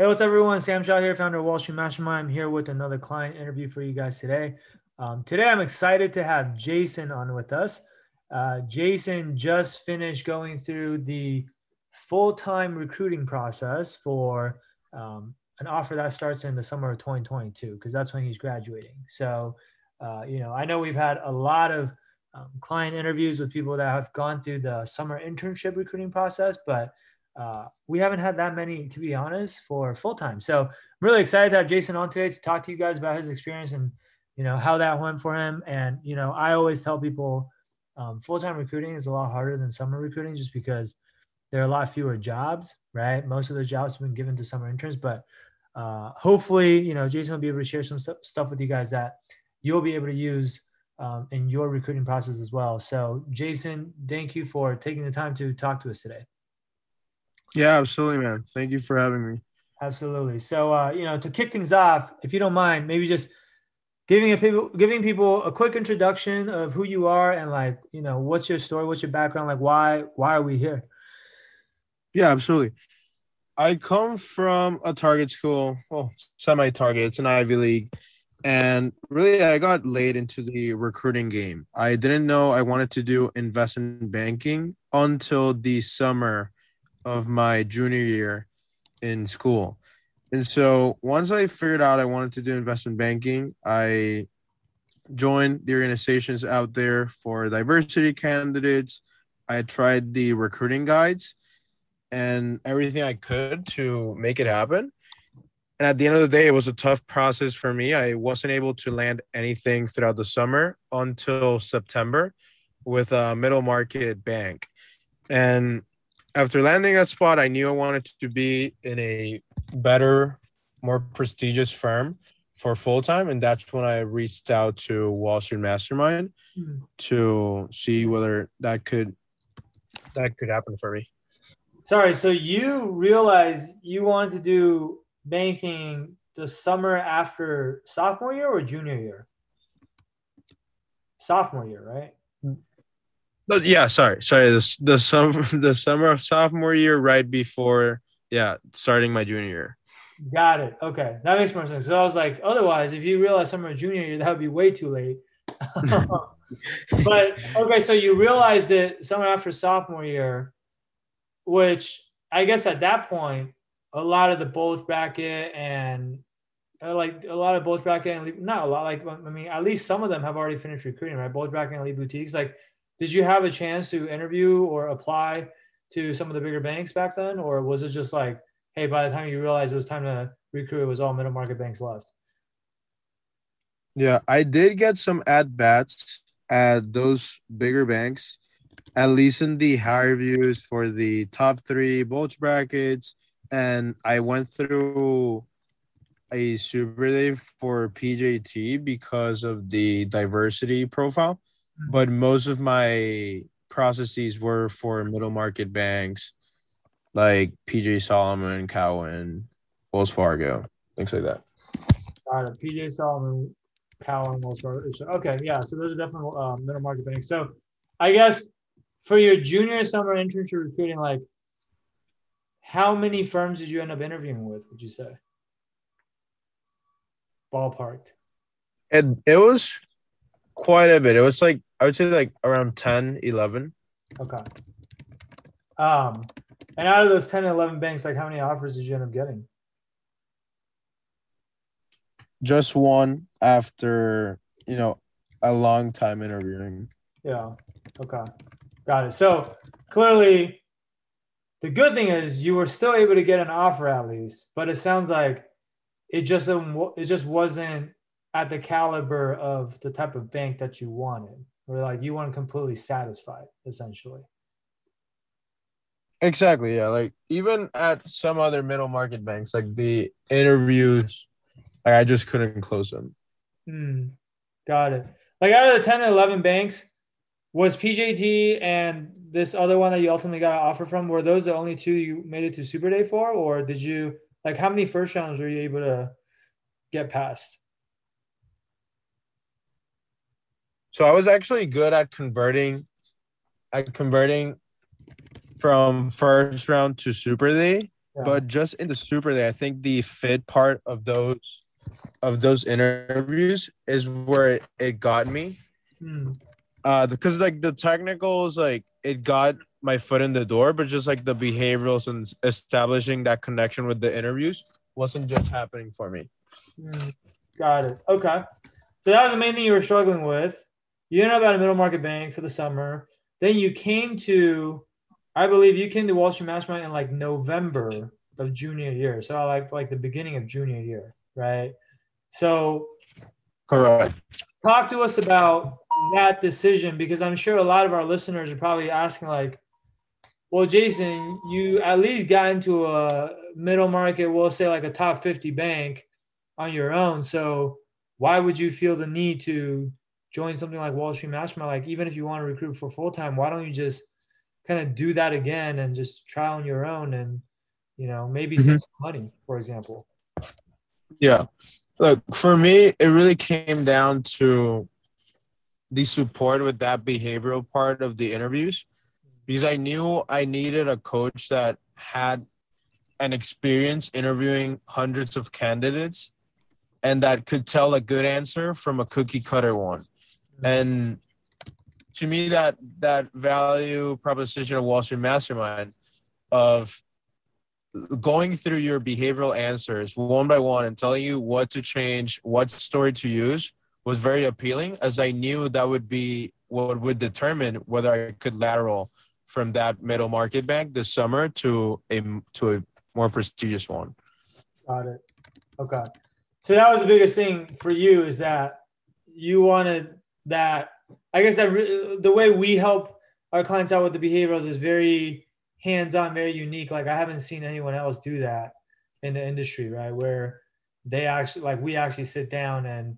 Hey, what's up, everyone? Sam Shaw here, founder of Wall Street Mastermind. I'm here with another client interview for you guys today. Um, today, I'm excited to have Jason on with us. Uh, Jason just finished going through the full time recruiting process for um, an offer that starts in the summer of 2022, because that's when he's graduating. So, uh, you know, I know we've had a lot of um, client interviews with people that have gone through the summer internship recruiting process, but uh, we haven't had that many, to be honest, for full time. So I'm really excited to have Jason on today to talk to you guys about his experience and you know how that went for him. And you know, I always tell people um, full time recruiting is a lot harder than summer recruiting, just because there are a lot fewer jobs. Right, most of those jobs have been given to summer interns, but uh, hopefully, you know, Jason will be able to share some st- stuff with you guys that you'll be able to use um, in your recruiting process as well. So, Jason, thank you for taking the time to talk to us today. Yeah, absolutely, man. Thank you for having me. Absolutely. So, uh, you know, to kick things off, if you don't mind, maybe just giving a people giving people a quick introduction of who you are and like, you know, what's your story, what's your background, like why why are we here? Yeah, absolutely. I come from a target school, well, semi-target. It's an Ivy League, and really, I got laid into the recruiting game. I didn't know I wanted to do investment banking until the summer of my junior year in school. And so once I figured out I wanted to do investment banking, I joined the organizations out there for diversity candidates. I tried the recruiting guides and everything I could to make it happen. And at the end of the day, it was a tough process for me. I wasn't able to land anything throughout the summer until September with a middle market bank. And after landing that spot, I knew I wanted to be in a better, more prestigious firm for full time, and that's when I reached out to Wall Street Mastermind mm-hmm. to see whether that could that could happen for me. Sorry, so you realized you wanted to do banking the summer after sophomore year or junior year? Sophomore year, right? Yeah, sorry, sorry. The the summer the summer of sophomore year, right before yeah, starting my junior year. Got it. Okay, that makes more sense. So I was like, otherwise, if you realize summer of junior year, that would be way too late. but okay, so you realized it summer after sophomore year, which I guess at that point, a lot of the bulge bracket and uh, like a lot of bulge bracket and not a lot, like I mean, at least some of them have already finished recruiting, right? Bulge bracket and elite boutiques, like did you have a chance to interview or apply to some of the bigger banks back then, or was it just like, hey, by the time you realized it was time to recruit, it was all middle market banks left? Yeah, I did get some at bats at those bigger banks, at least in the HireVues for the top three bulge brackets. And I went through a super day for PJT because of the diversity profile but most of my processes were for middle market banks like PJ Solomon, Cowen, Wells Fargo, things like that. Got it. PJ Solomon, Cowen, Wells Fargo. Okay, yeah. So those are definitely uh, middle market banks. So I guess for your junior summer internship recruiting, like how many firms did you end up interviewing with, would you say? Ballpark. It, it was quite a bit. It was like I would say like around 10, 11. Okay. Um, and out of those 10, and 11 banks, like how many offers did you end up getting? Just one after, you know, a long time interviewing. Yeah. Okay. Got it. So clearly, the good thing is you were still able to get an offer at least, but it sounds like it just it just wasn't at the caliber of the type of bank that you wanted or like you weren't completely satisfied essentially. Exactly yeah like even at some other middle market banks like the interviews like i just couldn't close them. Hmm. got it. Like out of the 10 and 11 banks was pjt and this other one that you ultimately got an offer from were those the only two you made it to super day for or did you like how many first rounds were you able to get past So I was actually good at converting, at converting from first round to super day. Yeah. But just in the super day, I think the fit part of those of those interviews is where it, it got me. Hmm. Uh, because like the technicals, like it got my foot in the door, but just like the behaviorals and establishing that connection with the interviews wasn't just happening for me. Hmm. Got it. Okay. So that was the main thing you were struggling with. You ended up at a middle market bank for the summer. Then you came to, I believe you came to Wall Street Mastermind in like November of junior year. So like like the beginning of junior year, right? So correct. Talk to us about that decision because I'm sure a lot of our listeners are probably asking like, well, Jason, you at least got into a middle market, we'll say like a top 50 bank on your own. So why would you feel the need to join something like Wall Street Mastermind? Like even if you want to recruit for full time, why don't you just kind of do that again and just try on your own and you know maybe mm-hmm. save money, for example? Yeah. Look, for me, it really came down to the support with that behavioral part of the interviews because I knew I needed a coach that had an experience interviewing hundreds of candidates and that could tell a good answer from a cookie cutter one. And to me, that that value proposition of Wall Street Mastermind of going through your behavioral answers one by one and telling you what to change, what story to use was very appealing as I knew that would be what would determine whether I could lateral from that middle market bank this summer to a to a more prestigious one. Got it. Okay. So that was the biggest thing for you is that you wanted that. I guess that re- the way we help our clients out with the behaviorals is very hands-on, very unique. Like I haven't seen anyone else do that in the industry, right? Where they actually like we actually sit down and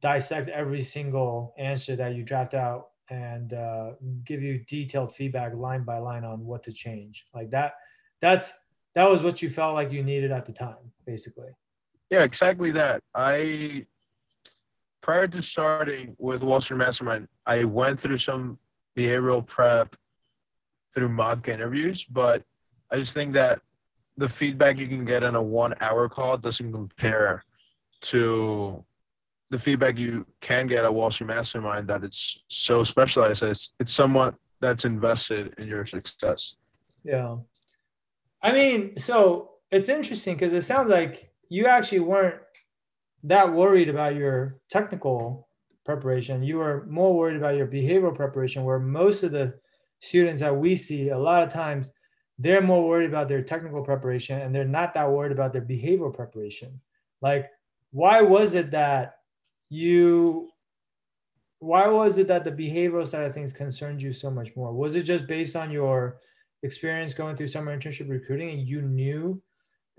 dissect every single answer that you draft out and uh, give you detailed feedback line by line on what to change. Like that. That's that was what you felt like you needed at the time, basically. Yeah, exactly that. I prior to starting with Wall Street Mastermind, I went through some behavioral prep through mock interviews, but I just think that the feedback you can get on a one hour call doesn't compare to the feedback you can get at Wall Street Mastermind that it's so specialized. It's, it's somewhat that's invested in your success. Yeah. I mean, so it's interesting because it sounds like you actually weren't that worried about your technical preparation. You were more worried about your behavioral preparation, where most of the students that we see, a lot of times, they're more worried about their technical preparation and they're not that worried about their behavioral preparation. Like, why was it that you why was it that the behavioral side of things concerned you so much more? Was it just based on your experience going through summer internship recruiting and you knew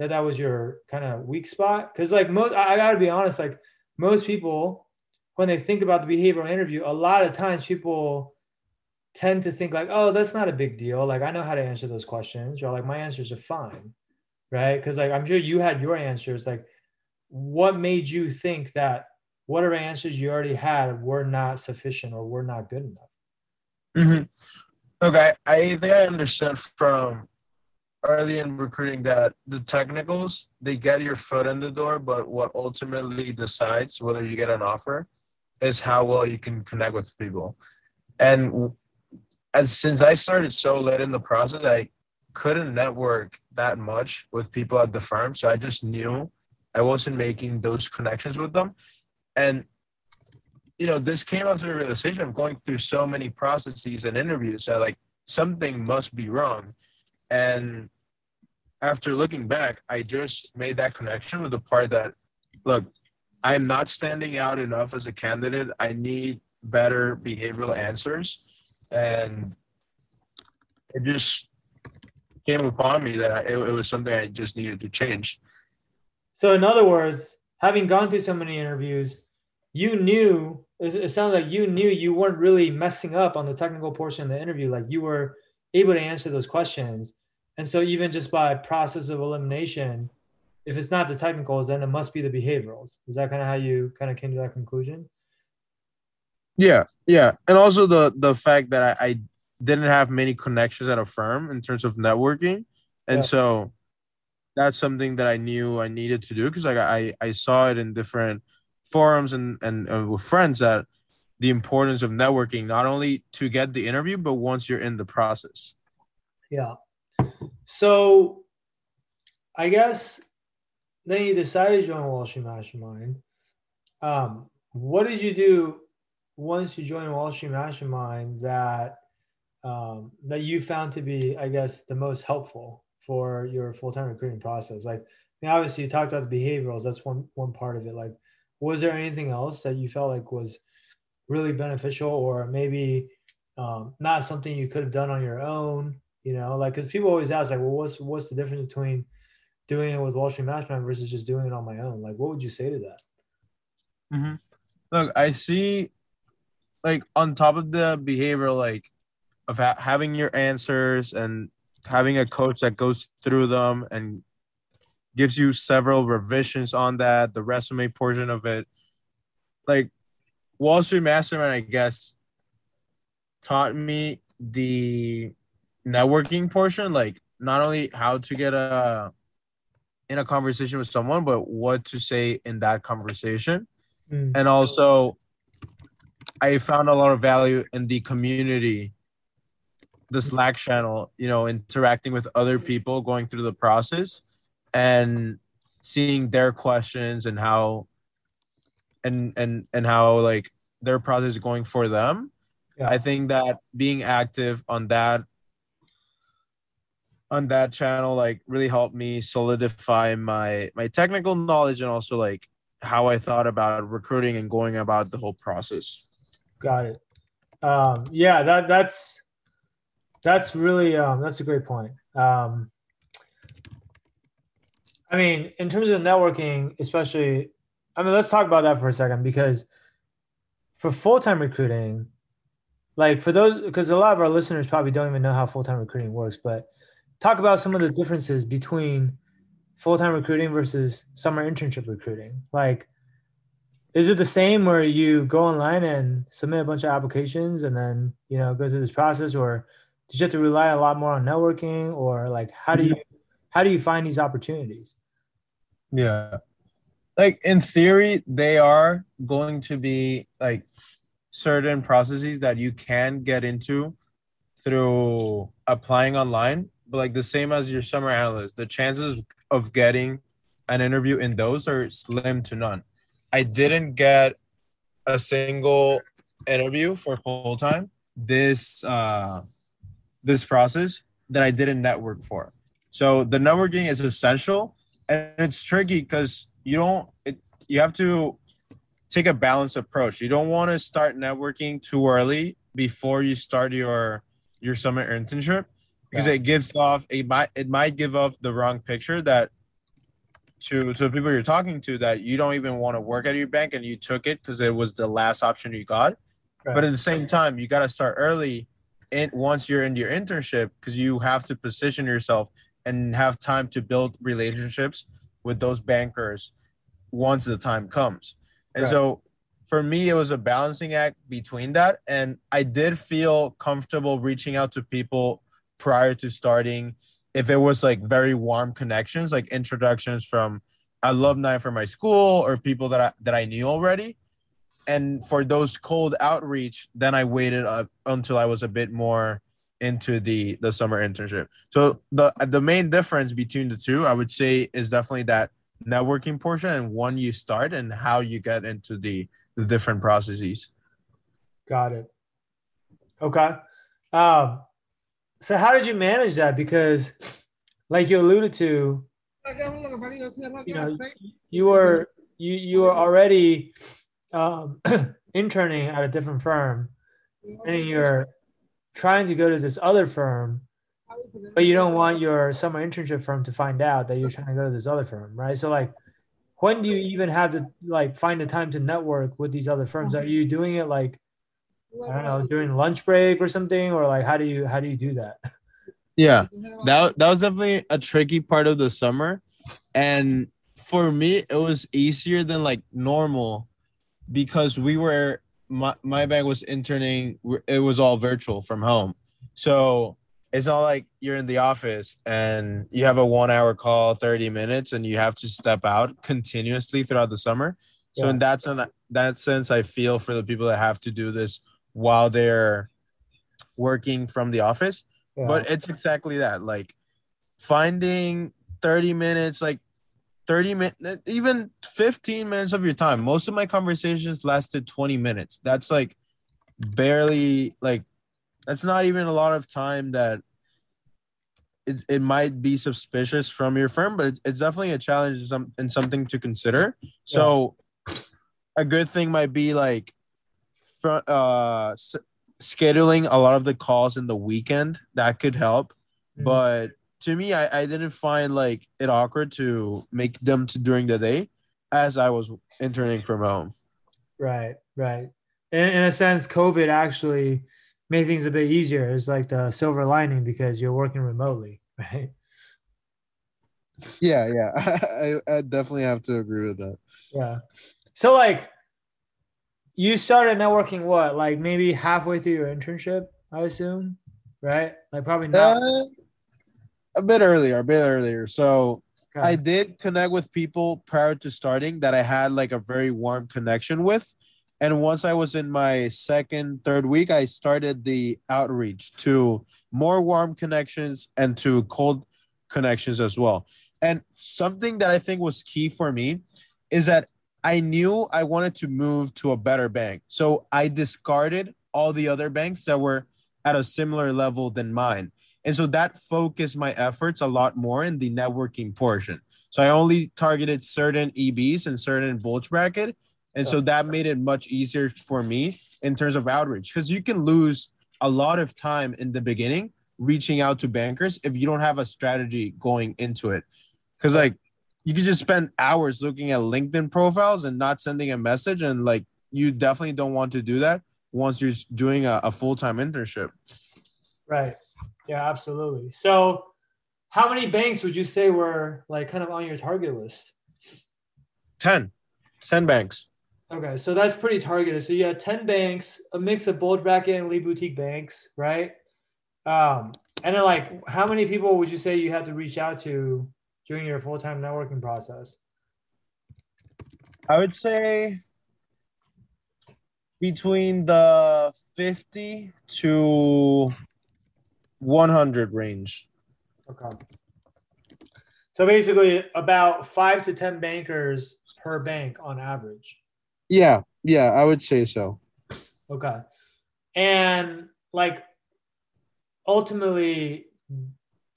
that that was your kind of weak spot? Because like most, I gotta be honest, like most people, when they think about the behavioral interview, a lot of times people tend to think like, oh, that's not a big deal. Like I know how to answer those questions, or like my answers are fine, right? Because like I'm sure you had your answers. Like, what made you think that whatever answers you already had were not sufficient or were not good enough? Mm-hmm. Okay, I think I understood from early in recruiting that the technicals they get your foot in the door, but what ultimately decides whether you get an offer is how well you can connect with people. And as since I started so late in the process, I couldn't network that much with people at the firm, so I just knew I wasn't making those connections with them. And you know, this came after the realization of going through so many processes and interviews that like something must be wrong. And after looking back, I just made that connection with the part that, look, I'm not standing out enough as a candidate. I need better behavioral answers. And it just came upon me that I, it, it was something I just needed to change. So, in other words, having gone through so many interviews, you knew it, sounds like you knew you weren't really messing up on the technical portion of the interview. Like you were able to answer those questions and so even just by process of elimination, if it's not the technicals, then it must be the behaviorals. Is that kind of how you kind of came to that conclusion? Yeah, yeah, and also the the fact that I, I didn't have many connections at a firm in terms of networking, and yeah. so that's something that I knew I needed to do because like I I saw it in different forums and and uh, with friends that the importance of networking not only to get the interview but once you're in the process. Yeah. So I guess then you decided to join Wall Street Mastermind. Um, what did you do once you joined Wall Street Mastermind that um, that you found to be, I guess, the most helpful for your full time recruiting process? Like, I mean, obviously, you talked about the behaviorals. That's one one part of it. Like, was there anything else that you felt like was really beneficial, or maybe um, not something you could have done on your own? You know, like because people always ask, like, well, what's what's the difference between doing it with Wall Street Mastermind versus just doing it on my own? Like, what would you say to that? Mm-hmm. Look, I see, like on top of the behavioral, like of ha- having your answers and having a coach that goes through them and gives you several revisions on that, the resume portion of it. Like Wall Street Mastermind, I guess, taught me the networking portion, like not only how to get a in a conversation with someone, but what to say in that conversation. Mm. And also I found a lot of value in the community, the Slack channel, you know, interacting with other people going through the process and seeing their questions and how and and and how like their process is going for them. Yeah. I think that being active on that on that channel like really helped me solidify my my technical knowledge and also like how I thought about recruiting and going about the whole process. Got it. Um, yeah, that that's that's really um, that's a great point. Um, I mean, in terms of networking, especially, I mean, let's talk about that for a second because for full time recruiting, like for those, because a lot of our listeners probably don't even know how full time recruiting works, but talk about some of the differences between full time recruiting versus summer internship recruiting. Like, is it the same where you go online and submit a bunch of applications and then you know go through this process, or did you have to rely a lot more on networking, or like how do you how do you find these opportunities? Yeah, like in theory, they are going to be like certain processes that you can get into through applying online but like the same as your summer analyst, the chances of getting an interview in those are slim to none. I didn't get a single interview for full time this uh this process that I didn't network for. So the networking is essential and it's tricky because you don't it you have to take a balanced approach. You don't want to start networking too early before you start your your summer internship because yeah. it gives off it might it might give off the wrong picture that to to people you're talking to that you don't even want to work at your bank and you took it because it was the last option you got. Right. But at the same time, you got to start early. And once you're in your internship, because you have to position yourself and have time to build relationships with those bankers once the time comes. And right. so for me, it was a balancing act between that. And I did feel comfortable reaching out to people prior to starting if it was like very warm connections like introductions from alumni from my school or people that I that I knew already. And for those cold outreach then I waited up until I was a bit more into the the summer internship. So the the main difference between the two I would say is definitely that networking portion and when you start and how you get into the the different processes. Got it. Okay. Um so how did you manage that? Because, like you alluded to, you know, you were you you were already um, interning at a different firm, and you're trying to go to this other firm, but you don't want your summer internship firm to find out that you're trying to go to this other firm, right? So like, when do you even have to like find the time to network with these other firms? Are you doing it like I don't know during lunch break or something, or like how do you how do you do that? Yeah, that that was definitely a tricky part of the summer, and for me it was easier than like normal because we were my my bank was interning. It was all virtual from home, so it's not like you're in the office and you have a one hour call, 30 minutes, and you have to step out continuously throughout the summer. So Yeah. in that sense, that sense, I feel for the people that have to do this while they're working from the office. Yeah. But it's exactly that. Like finding 30 minutes, like 30 minutes, even 15 minutes of your time. Most of my conversations lasted 20 minutes. That's like barely like that's not even a lot of time that it, it might be suspicious from your firm, but it's definitely a challenge and and something to consider. So a good thing might be like front uh scheduling a lot of the calls in the weekend that could help Mhm. but to me I, I didn't find like it awkward to make them to during the day as i was interning from home Right, right. In, in a sense, COVID actually made things a bit easier. It's like the silver lining because you're working remotely, right? yeah yeah I, I definitely have to agree with that Yeah. So, like, you started networking what, like maybe halfway through your internship, I assume, right? Like, probably not. uh, a bit earlier a bit earlier so Okay. I did connect with people prior to starting that I had like a very warm connection with. And once I was in my second, third week, I started the outreach to more warm connections and to cold connections as well. And something that I think was key for me is that I knew I wanted to move to a better bank. So I discarded all the other banks that were at a similar level than mine. And so that focused my efforts a lot more in the networking portion. So I only targeted certain EBs and certain bulge bracket. And so that made it much easier for me in terms of outreach because you can lose a lot of time in the beginning reaching out to bankers if you don't have a strategy going into it. Because, like, you could just spend hours looking at LinkedIn profiles and not sending a message. And, like, you definitely don't want to do that once you're doing a, a full time internship. Right. Yeah, absolutely. So, how many banks would you say were like kind of on your target list? 10, 10 banks. Okay, so that's pretty targeted. So you had 10 banks, a mix of bulge bracket and lead boutique banks, right? Um, and then like how many people would you say you had to reach out to during your full-time networking process? I would say between the 50 to 100 range. Okay. So basically about five to 10 bankers per bank on average. Yeah, yeah, I would say so. Okay. And like ultimately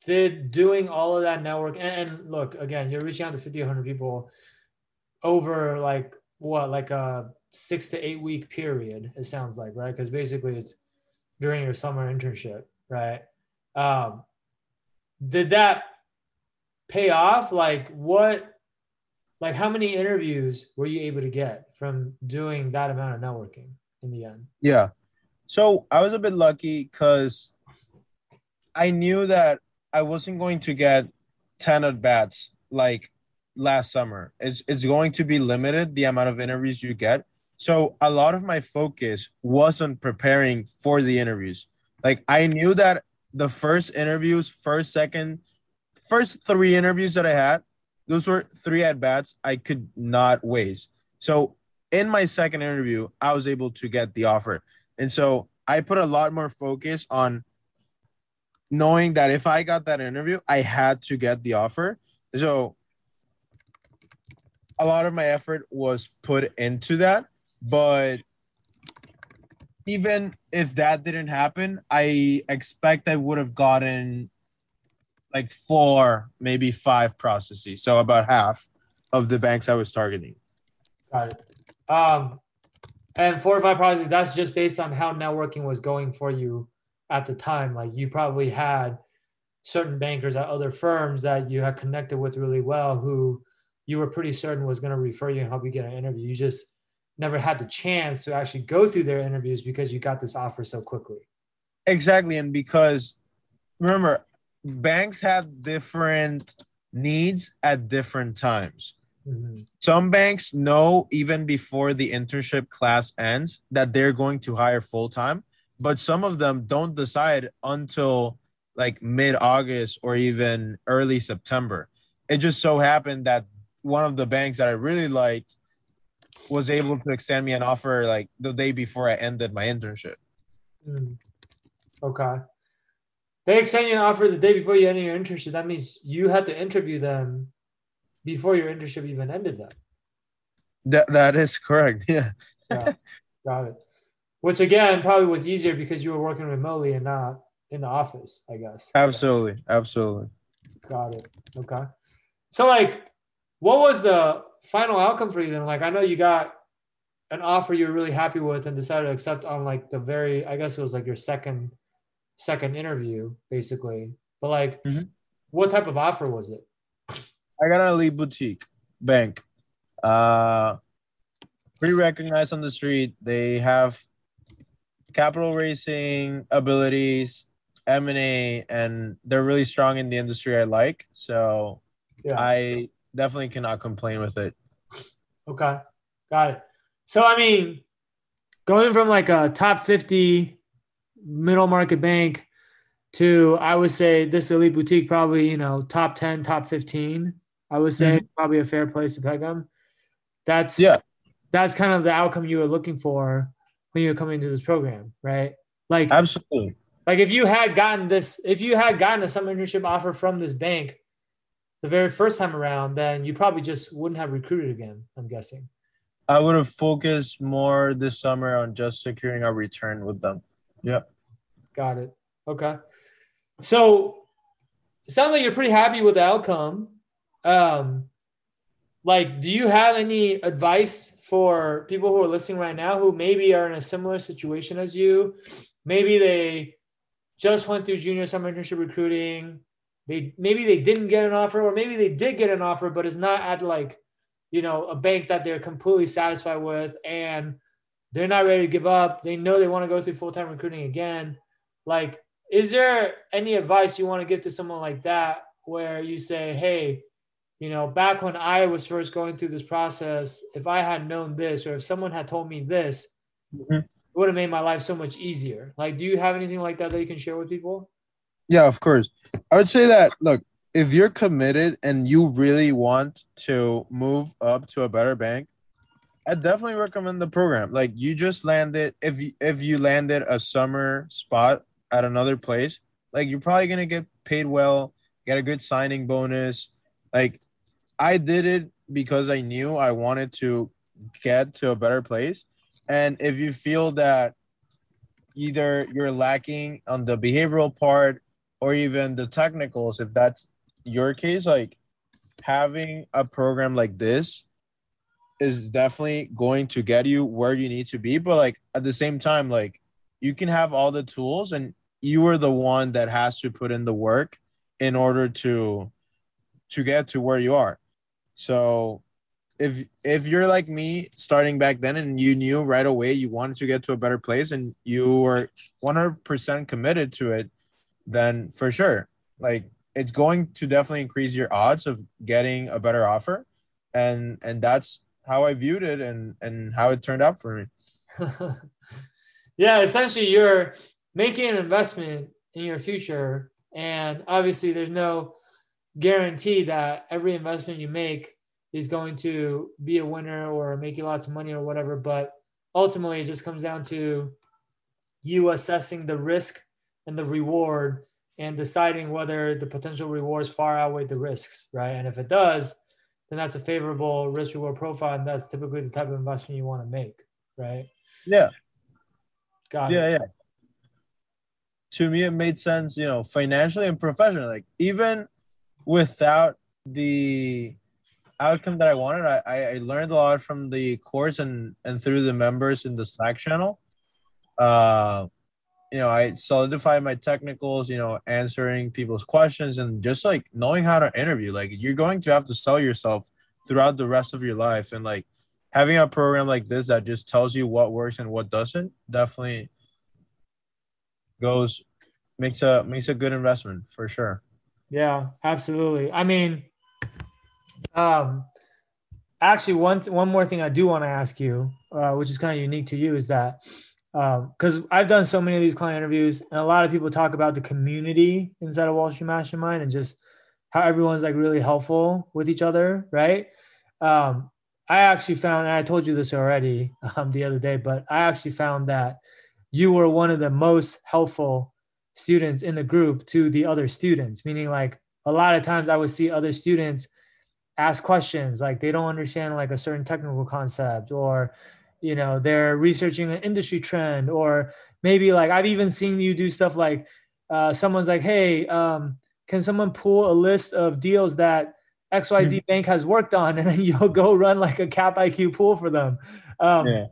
did doing all of that network and, and look again, you're reaching out to 50, 100 people over like what, like a six to eight week period, it sounds like, right? Because basically it's during your summer internship, right? Um, did that pay off? Like what, like how many interviews were you able to get from doing that amount of networking in the end? Yeah. So I was a bit lucky because I knew that I wasn't going to get 10 at bats like last summer. It's, it's going to be limited the amount of interviews you get. So a lot of my focus wasn't preparing for the interviews. Like I knew that the first interviews, first, second, first three interviews that I had, those were three at bats I could not waste. So in my second interview, I was able to get the offer. And so I put a lot more focus on knowing that if I got that interview, I had to get the offer. So a lot of my effort was put into that. But even if that didn't happen, I expect I would have gotten like four, maybe five processes. So about half of the banks I was targeting. Got it. Um, and four or five projects, that's just based on how networking was going for you at the time. Like you probably had certain bankers at other firms that you had connected with really well who you were pretty certain was going to refer you and help you get an interview. You just never had the chance to actually go through their interviews because you got this offer so quickly. Exactly. And because remember, banks have different needs at different times. Mm-hmm. Some banks know even before the internship class ends that they're going to hire full time, but some of them don't decide until like mid August or even early September. It just so happened that one of the banks that I really liked was able to extend me an offer like the day before I ended my internship. Mm. Okay. They extend you an offer the day before you end your internship. That means you had to interview them before your internship even ended. Then. That that is correct. Yeah. yeah. Got it. Which again probably was easier because you were working remotely and not in the office. I guess. Absolutely. Absolutely. Got it. Okay. So like, what was the final outcome for you then? Like, I know you got an offer you were really happy with and decided to accept on like the very, I guess it was like your second second interview, basically. But like, mm-hmm. what type of offer was it? I got a elite boutique bank. Uh, pretty recognized on the street. They have capital raising abilities, M and A, and they're really strong in the industry I like. So yeah. I definitely cannot complain with it. Okay, got it. So I mean, going from like a top fifty middle market bank to I would say this elite boutique probably you know top ten, top fifteen. I would say mm-hmm. probably a fair place to peg them. That's yeah. That's kind of the outcome you were looking for when you were coming into this program, right? Like absolutely. Like if you had gotten this, if you had gotten a summer internship offer from this bank the very first time around, then you probably just wouldn't have recruited again. I'm guessing. I would have focused more this summer on just securing a return with them. Yeah. Got it. Okay. So it sounds like you're pretty happy with the outcome. Um, like, do you have any advice for people who are listening right now who maybe are in a similar situation as you? Maybe they just went through junior summer internship recruiting. They maybe they didn't get an offer, or maybe they did get an offer, but it's not at like, you know, a bank that they're completely satisfied with, and they're not ready to give up. They know they want to go through full time recruiting again like, is there any advice you want to give to someone like that where you say, hey, you know, back when I was first going through this process, if I had known this or if someone had told me this, mm-hmm. it would have made my life so much easier. Like, do you have anything like that that you can share with people? Yeah, of course. I would say that, look, if you're committed and you really want to move up to a better bank, I definitely recommend the program. Like you just landed if you, if you landed a summer spot at another place, like you're probably gonna get paid well, get a good signing bonus. Like I did it because I knew I wanted to get to a better place. And if you feel that either you're lacking on the behavioral part or even the technicals, if that's your case, like having a program like this is definitely going to get you where you need to be. But like at the same time, like you can have all the tools and you are the one that has to put in the work in order to to get to where you are so if if you're like me starting back then and you knew right away you wanted to get to a better place and you were 100% committed to it then for sure. Like it's going to definitely increase your odds of getting a better offer. And and that's how i viewed it and and how it turned out for me. Yeah essentially you're making an investment in your future. And obviously, there's no guarantee that every investment you make is going to be a winner or make you lots of money or whatever. But ultimately, it just comes down to you assessing the risk and the reward and deciding whether the potential rewards far outweigh the risks, right? And if it does, then that's a favorable risk reward profile. And that's typically the type of investment you want to make, right? Yeah. Got yeah, it. Yeah, yeah to me it made sense you know financially and professionally like even without the outcome that i wanted. I i learned a lot from the course and and through the members in the slack channel. Uh you know i solidified my technicals you know answering people's questions and just like knowing how to interview. Like you're going to have to sell yourself throughout the rest of your life. And like having a program like this that just tells you what works and what doesn't definitely goes makes a makes a good investment for sure. Yeah, absolutely. I mean, um, actually, one th- one more thing I do want to ask you, uh, which is kind of unique to you, is that because um, I've done so many of these client interviews, and a lot of people talk about the community inside of Wall Street Mastermind and just how everyone's like really helpful with each other, right? Um, I actually found, and I told you this already um, the other day, but I actually found that you were one of the most helpful students in the group to the other students, meaning like a lot of times I would see other students ask questions like they don't understand like a certain technical concept or you know they're researching an industry trend or maybe like i've even seen you do stuff like uh, someone's like hey um, can someone pull a list of deals that xyz mm-hmm. bank has worked on and then you'll go run like a Cap IQ pool for them um, yeah.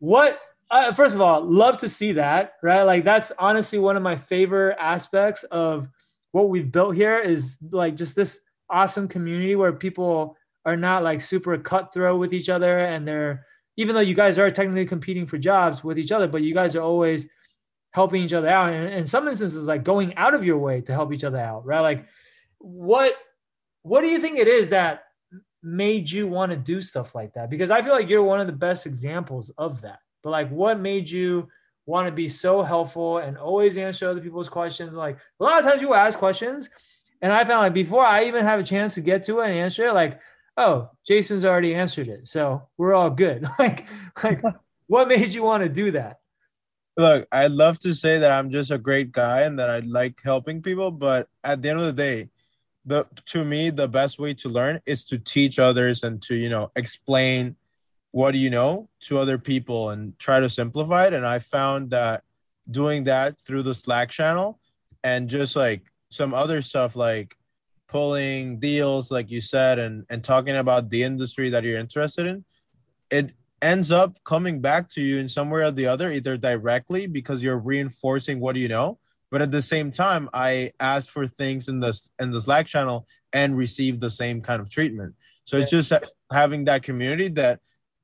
what uh, first of all love to see that right like that's honestly one of my favorite aspects of what we've built here is like just this awesome community where people are not like super cutthroat with each other and they're even though you guys are technically competing for jobs with each other, but you guys are always helping each other out. And in some instances, like going out of your way to help each other out, right? Like what what do you think it is that made you want to do stuff like that? Because I feel like you're one of the best examples of that. But like what made you want to be so helpful and always answer other people's questions? Like a lot of times you ask questions, and I found like before I even have a chance to get to it and answer it, like oh, Jason's already answered it. So we're all good. like, like what made you want to do that? Look, I'd love to say that I'm just a great guy and that I like helping people, but at the end of the day, the to me the best way to learn is to teach others and to you know explain what do you know to other people and try to simplify it. And i found that doing that through the slack channel and just like some other stuff like pulling deals like you said and and talking about the industry that you're interested in it ends up coming back to you in some way or the other either directly because you're reinforcing what do you know but at the same time i asked for things in the in the slack channel and received the same kind of treatment. So it's just having that community that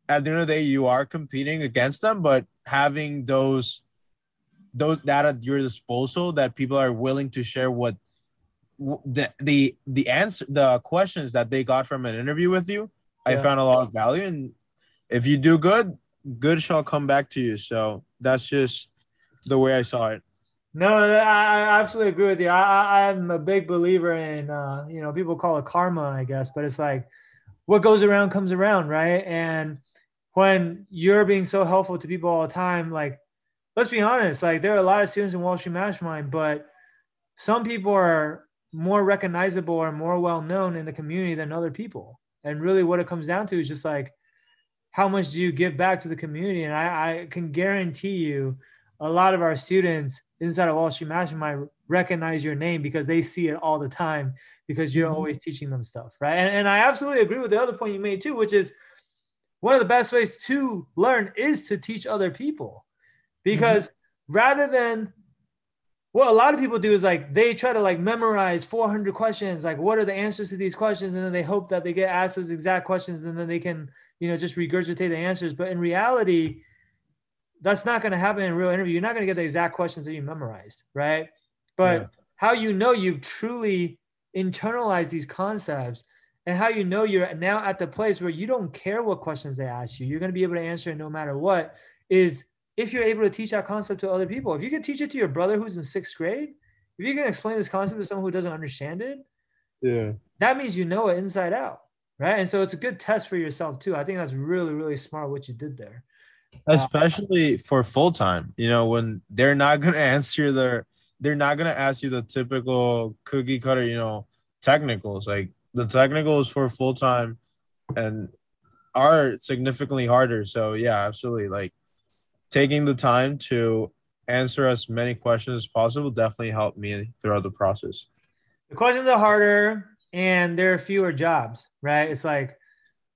at the end of the day you are competing against them but having those those that at your disposal that people are willing to share what the the the answer the questions that they got from an interview with you yeah. i found a lot of value. And if you do good good shall come back to you. So that's just the way i saw it. No i, absolutely agree with you. I, i'm a big believer in uh, you know people call it karma i guess but it's like what goes around comes around right? And when you're being so helpful to people all the time like let's be honest like there are a lot of students in wall street mastermind but some people are more recognizable or more well known in the community than other people. And really, what it comes down to is just like, how much do you give back to the community? And I, I can guarantee you, a lot of our students inside of Wall Street Mastermind recognize your name because they see it all the time because you're mm-hmm. always teaching them stuff, right? And, and I absolutely agree with the other point you made too, which is one of the best ways to learn is to teach other people because mm-hmm. rather than what a lot of people do is like they try to like memorize 400 questions like what are the answers to these questions and then they hope that they get asked those exact questions and then they can you know just regurgitate the answers but in reality that's not going to happen in a real interview you're not going to get the exact questions that you memorized right but yeah. how you know you've truly internalized these concepts and how you know you're now at the place where you don't care what questions they ask you you're going to be able to answer it no matter what is if you're able to teach that concept to other people. If you can teach it to your brother who's in sixth grade, if you can explain this concept to someone who doesn't understand it, yeah, that means you know it inside out, right? And so it's a good test for yourself too. I think that's really, really smart what you did there. Especially uh, for full time, you know, when they're not gonna answer their, they're not gonna ask you the typical cookie cutter, you know, technicals. Like the technicals for full time, and are significantly harder. So yeah, absolutely. Like taking the time to answer as many questions as possible definitely helped me throughout the process. The questions are harder and there are fewer jobs, right? It's like,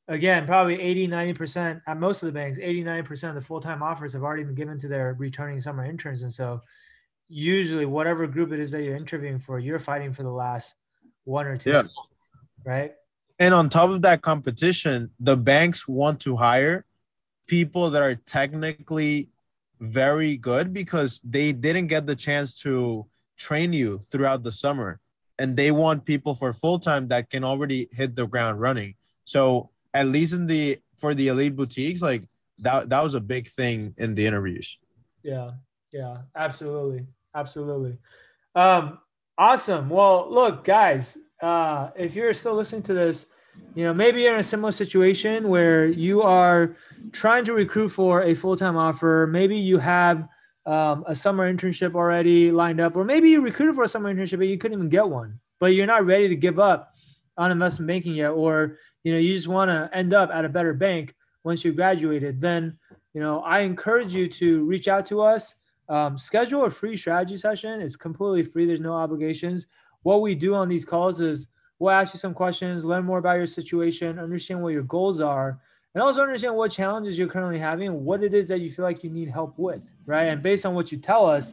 again, probably 80, 90% at most of the banks, 80, 90% of the full time offers have already been given to their returning summer interns. And so, usually, whatever group it is that you're interviewing for, you're fighting for the last one or two, yeah. Right? And on top of that competition, the banks want to hire people that are technically very good because they didn't get the chance to train you throughout the summer and they want people for full time that can already hit the ground running so at least in the for the elite boutiques like that that was a big thing in the interviews Yeah, yeah, absolutely, absolutely. Um, awesome. Well, look, guys, uh, if you're still listening to this, you know, maybe you're in a similar situation where you are trying to recruit for a full time offer. Maybe you have um, a summer internship already lined up, or maybe you recruited for a summer internship but you couldn't even get one, but you're not ready to give up on investment banking yet, or you know, you just want to end up at a better bank once you graduated. Then, you know, I encourage you to reach out to us. Um, schedule a free strategy session. It's completely free. There's no obligations. What we do on these calls is we'll ask you some questions, learn more about your situation, understand what your goals are, and also understand what challenges you're currently having, what it is that you feel like you need help with, right? And based on what you tell us,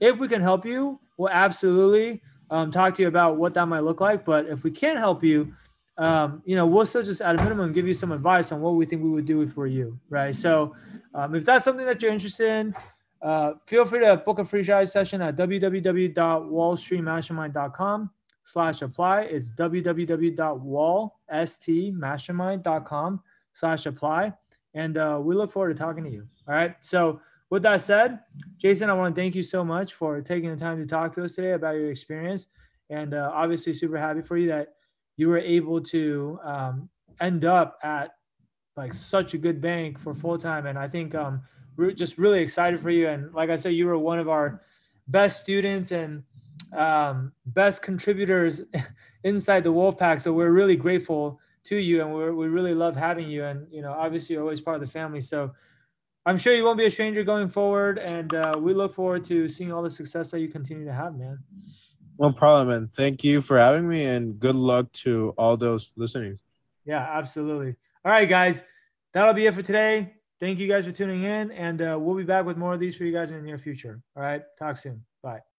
if we can help you, we'll absolutely um, talk to you about what that might look like. But if we can't help you, um, you know, we'll still just at a minimum give you some advice on what we think we would do for you, right? So um, if that's something that you're interested in, uh, feel free to book a free strategy session at www.wallstreetmastermind.com slash apply. It's www.wallstmastermind.com slash apply. And uh, we look forward to talking to you. All right. So with that said, Jason, I want to thank you so much for taking the time to talk to us today about your experience. And uh, obviously super happy for you that you were able to um, end up at like such a good bank for full time. And I think um, we're just really excited for you. And like I said, you were one of our best students and um, best contributors inside the Wolfpack. So we're really grateful to you, and we're, we really love having you. And you know, obviously, you're always part of the family. So I'm sure you won't be a stranger going forward. And uh, we look forward to seeing all the success that you continue to have, man. No problem, and thank you for having me, and good luck to all those listening. Yeah, absolutely. All right, guys, that'll be it for today. Thank you guys for tuning in, and uh, we'll be back with more of these for you guys in the near future. All right, talk soon. Bye.